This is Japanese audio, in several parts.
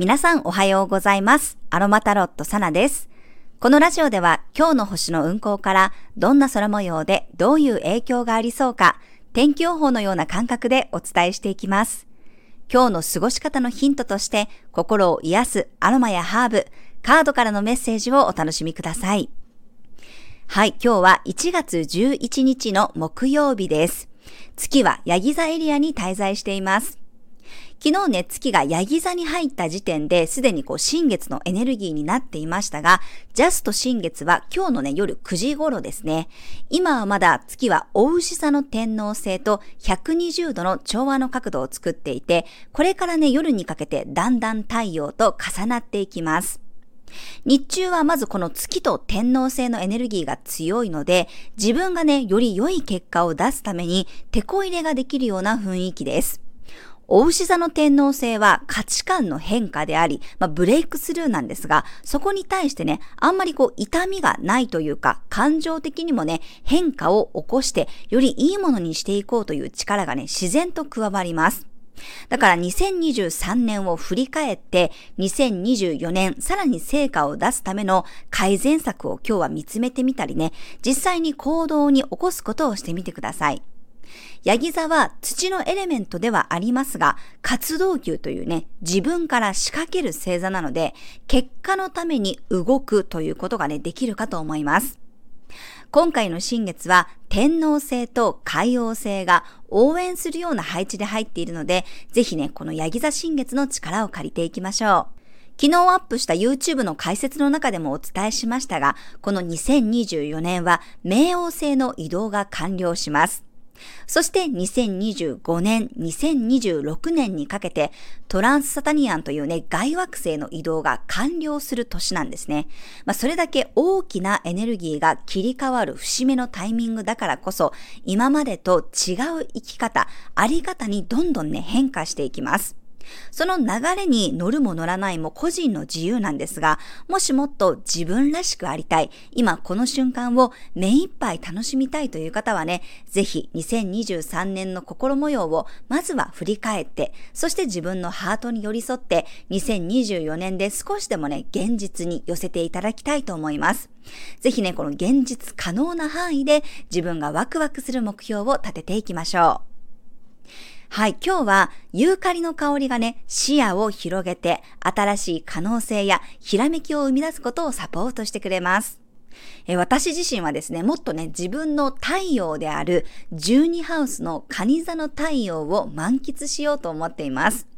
皆さんおはようございます。アロマタロットサナです。このラジオでは今日の星の運行からどんな空模様でどういう影響がありそうか天気予報のような感覚でお伝えしていきます。今日の過ごし方のヒントとして心を癒すアロマやハーブ、カードからのメッセージをお楽しみください。はい、今日は1月11日の木曜日です。月はヤギ座エリアに滞在しています。昨日ね、月がヤギ座に入った時点ですでにこう新月のエネルギーになっていましたが、ジャスト新月は今日のね、夜9時頃ですね。今はまだ月は大牛座の天皇星と120度の調和の角度を作っていて、これからね、夜にかけてだんだん太陽と重なっていきます。日中はまずこの月と天皇星のエネルギーが強いので、自分がね、より良い結果を出すために、手こ入れができるような雰囲気です。お牛座の天皇星は価値観の変化であり、まあ、ブレイクスルーなんですが、そこに対してね、あんまりこう痛みがないというか、感情的にもね、変化を起こして、よりいいものにしていこうという力がね、自然と加わります。だから2023年を振り返って、2024年さらに成果を出すための改善策を今日は見つめてみたりね、実際に行動に起こすことをしてみてください。ヤギ座は土のエレメントではありますが、活動球というね、自分から仕掛ける星座なので、結果のために動くということがね、できるかと思います。今回の新月は天皇星と海王星が応援するような配置で入っているので、ぜひね、このヤギ座新月の力を借りていきましょう。昨日アップした YouTube の解説の中でもお伝えしましたが、この2024年は冥王星の移動が完了します。そして2025年、2026年にかけてトランスサタニアンというね、外惑星の移動が完了する年なんですね。まあ、それだけ大きなエネルギーが切り替わる節目のタイミングだからこそ、今までと違う生き方、あり方にどんどんね、変化していきます。その流れに乗るも乗らないも個人の自由なんですが、もしもっと自分らしくありたい、今この瞬間を目いっぱい楽しみたいという方はね、ぜひ2023年の心模様をまずは振り返って、そして自分のハートに寄り添って、2024年で少しでもね、現実に寄せていただきたいと思います。ぜひね、この現実可能な範囲で自分がワクワクする目標を立てていきましょう。はい、今日はユーカリの香りがね、視野を広げて、新しい可能性やひらめきを生み出すことをサポートしてくれます。え私自身はですね、もっとね、自分の太陽である12ハウスのカニ座の太陽を満喫しようと思っています。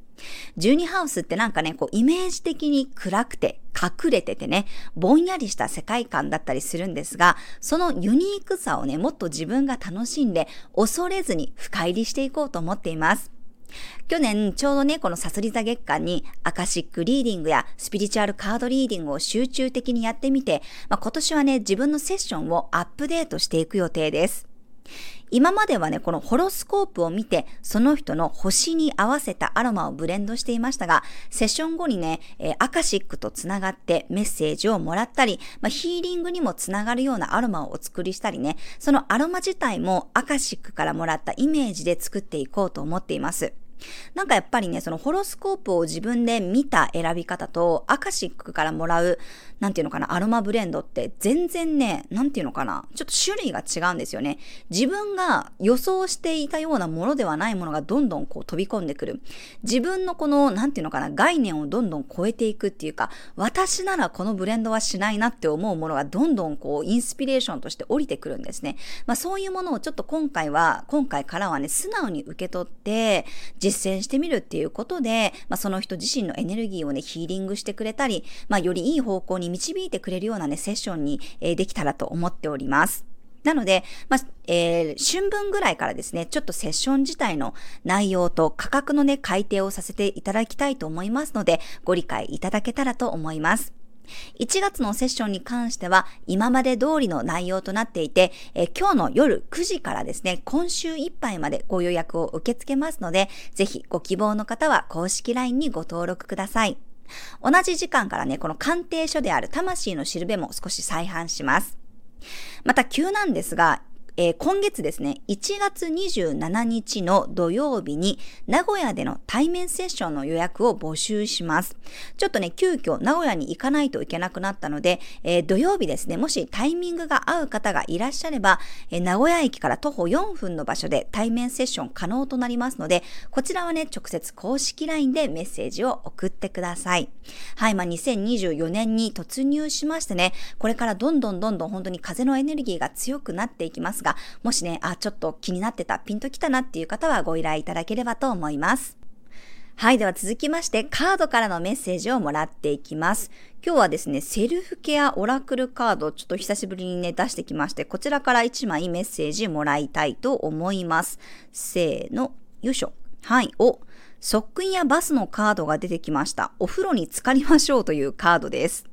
12ハウスってなんかね、こうイメージ的に暗くて隠れててね、ぼんやりした世界観だったりするんですが、そのユニークさをね、もっと自分が楽しんで恐れずに深入りしていこうと思っています。去年、ちょうどね、このサソリ座月間にアカシックリーディングやスピリチュアルカードリーディングを集中的にやってみて、まあ、今年はね、自分のセッションをアップデートしていく予定です。今まではね、このホロスコープを見て、その人の星に合わせたアロマをブレンドしていましたが、セッション後にね、えー、アカシックとつながってメッセージをもらったり、まあ、ヒーリングにもつながるようなアロマをお作りしたりね、そのアロマ自体もアカシックからもらったイメージで作っていこうと思っています。なんかやっぱりね、そのホロスコープを自分で見た選び方と、アカシックからもらう、なんていうのかな、アロマブレンドって全然ね、なんていうのかな、ちょっと種類が違うんですよね。自分が予想していたようなものではないものがどんどんこう飛び込んでくる。自分のこの、なんていうのかな、概念をどんどん超えていくっていうか、私ならこのブレンドはしないなって思うものがどんどんこう、インスピレーションとして降りてくるんですね。まあそういうものをちょっと今回は、今回からはね、素直に受け取って、実実践してみるっていうことで、まあ、その人自身のエネルギーをね、ヒーリングしてくれたり、まあ、よりいい方向に導いてくれるようなね、セッションに、えー、できたらと思っております。なので、まあ、えー、春分ぐらいからですね、ちょっとセッション自体の内容と価格のね、改定をさせていただきたいと思いますので、ご理解いただけたらと思います。1月のセッションに関しては今まで通りの内容となっていて、え今日の夜9時からですね、今週いっぱいまでご予約を受け付けますので、ぜひご希望の方は公式 LINE にご登録ください。同じ時間からね、この鑑定書である魂のしるべも少し再販します。また急なんですが、えー、今月ですね、1月27日の土曜日に名古屋での対面セッションの予約を募集します。ちょっとね、急遽名古屋に行かないといけなくなったので、えー、土曜日ですね、もしタイミングが合う方がいらっしゃれば、えー、名古屋駅から徒歩4分の場所で対面セッション可能となりますので、こちらはね、直接公式 LINE でメッセージを送ってください。はい、まあ、2024年に突入しましてね、これからどんどんどんどん本当に風のエネルギーが強くなっていきますますが、もしね、あ、ちょっと気になってた、ピンときたなっていう方はご依頼いただければと思います。はい。では続きまして、カードからのメッセージをもらっていきます。今日はですね、セルフケアオラクルカード、ちょっと久しぶりにね、出してきまして、こちらから1枚メッセージもらいたいと思います。せーの、よいしょ。はい。お、側近やバスのカードが出てきました。お風呂に浸かりましょうというカードです。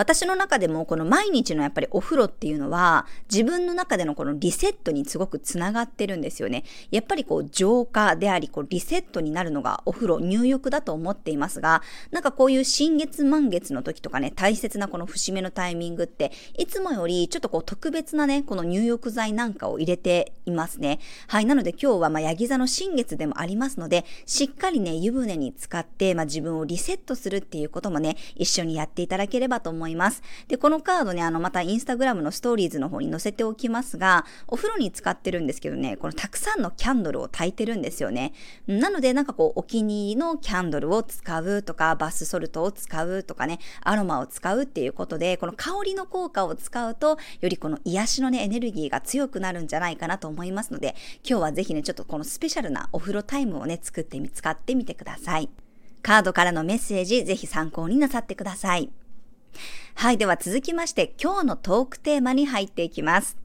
私の中でもこの毎日のやっぱりお風呂っていうのは自分の中でのこのリセットにすごくつながってるんですよね。やっぱりこう浄化でありこうリセットになるのがお風呂入浴だと思っていますがなんかこういう新月満月の時とかね大切なこの節目のタイミングっていつもよりちょっとこう特別なねこの入浴剤なんかを入れていますね。はい。なので今日はまあヤギ座の新月でもありますのでしっかりね湯船に浸かってまあ自分をリセットするっていうこともね一緒にやっていただければと思います。います。で、このカードね、あの、またインスタグラムのストーリーズの方に載せておきますが、お風呂に使ってるんですけどね、このたくさんのキャンドルを焚いてるんですよね。なので、なんかこう、お気に入りのキャンドルを使うとか、バスソルトを使うとかね、アロマを使うっていうことで、この香りの効果を使うと、よりこの癒しのね、エネルギーが強くなるんじゃないかなと思いますので、今日はぜひね、ちょっとこのスペシャルなお風呂タイムをね、作ってみ、使ってみてください。カードからのメッセージ、ぜひ参考になさってください。はい。では続きまして、今日のトークテーマに入っていきます。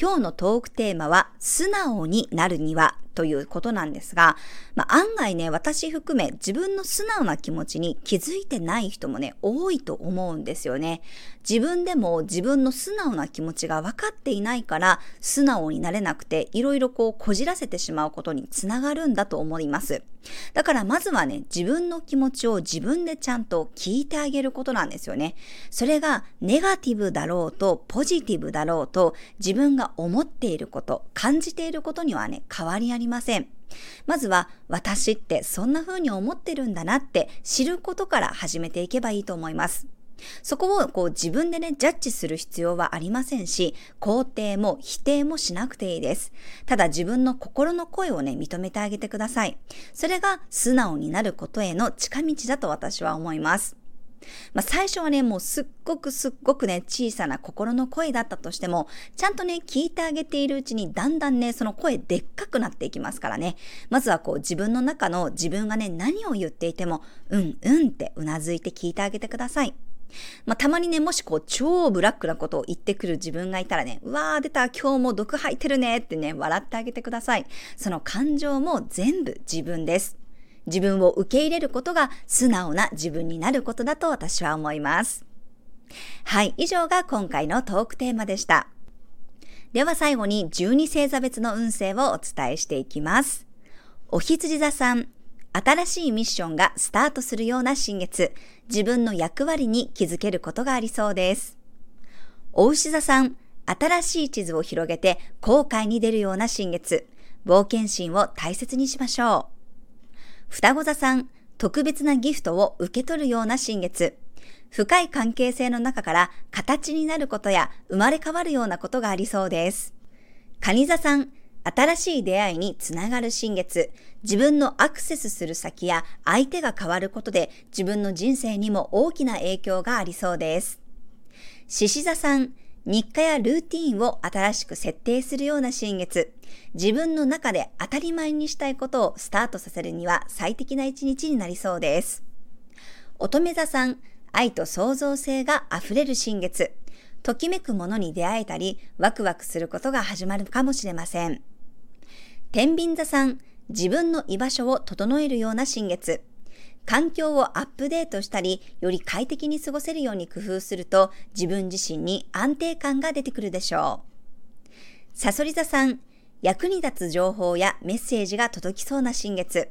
今日のトークテーマは、素直になるにはということなんですが、まあ、案外ね、私含め自分の素直な気持ちに気づいてない人もね、多いと思うんですよね。自分でも自分の素直な気持ちが分かっていないから、素直になれなくて、いろいろこうこじらせてしまうことにつながるんだと思います。だからまずはね、自分の気持ちを自分でちゃんと聞いてあげることなんですよね。それがネガティブだろうとポジティブだろうと自分が思っていること、感じていることにはね、変わりありません。まずは私ってそんな風に思ってるんだなって知ることから始めていけばいいと思います。そこをこう自分でね、ジャッジする必要はありませんし、肯定も否定もしなくていいです。ただ自分の心の声をね、認めてあげてください。それが素直になることへの近道だと私は思います。まあ、最初はね、もうすっごくすっごくね、小さな心の声だったとしても、ちゃんとね、聞いてあげているうちに、だんだんね、その声でっかくなっていきますからね。まずはこう、自分の中の自分がね、何を言っていても、うんうんってうなずいて聞いてあげてください。まあ、たまにね、もしこう、超ブラックなことを言ってくる自分がいたらね、うわー出た、今日も毒吐いてるねってね、笑ってあげてください。その感情も全部自分です。自分を受け入れることが素直な自分になることだと私は思います。はい、以上が今回のトークテーマでした。では最後に12星座別の運勢をお伝えしていきます。お羊座さん、新しいミッションがスタートするような新月、自分の役割に気づけることがありそうです。お牛座さん、新しい地図を広げて後悔に出るような新月、冒険心を大切にしましょう。双子座さん、特別なギフトを受け取るような新月。深い関係性の中から形になることや生まれ変わるようなことがありそうです。蟹座さん、新しい出会いにつながる新月。自分のアクセスする先や相手が変わることで自分の人生にも大きな影響がありそうです。獅子座さん、日課やルーティンを新しく設定するような新月。自分の中で当たり前にしたいことをスタートさせるには最適な一日になりそうです。乙女座さん、愛と創造性が溢れる新月。ときめくものに出会えたり、ワクワクすることが始まるかもしれません。天秤座さん、自分の居場所を整えるような新月。環境をアップデートしたり、より快適に過ごせるように工夫すると、自分自身に安定感が出てくるでしょう。サソリ座さん、役に立つ情報やメッセージが届きそうな新月。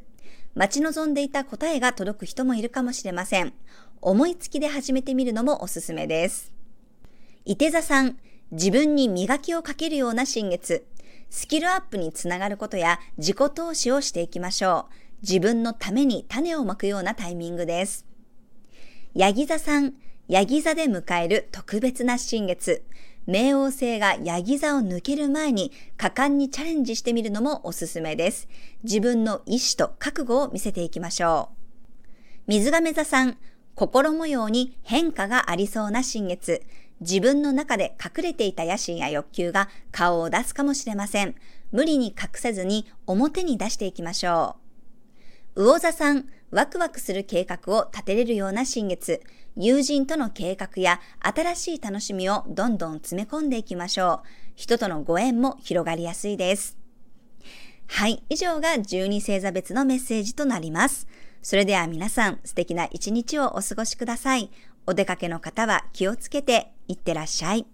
待ち望んでいた答えが届く人もいるかもしれません。思いつきで始めてみるのもおすすめです。伊手座さん、自分に磨きをかけるような新月。スキルアップにつながることや自己投資をしていきましょう。自分のために種をまくようなタイミングです。ヤギ座さん、ヤギ座で迎える特別な新月。冥王星がヤギ座を抜ける前に果敢にチャレンジしてみるのもおすすめです。自分の意志と覚悟を見せていきましょう。水亀座さん、心模様に変化がありそうな新月。自分の中で隠れていた野心や欲求が顔を出すかもしれません。無理に隠せずに表に出していきましょう。魚座さん、ワクワクする計画を立てれるような新月。友人との計画や新しい楽しみをどんどん詰め込んでいきましょう。人とのご縁も広がりやすいです。はい、以上が12星座別のメッセージとなります。それでは皆さん素敵な一日をお過ごしください。お出かけの方は気をつけていってらっしゃい。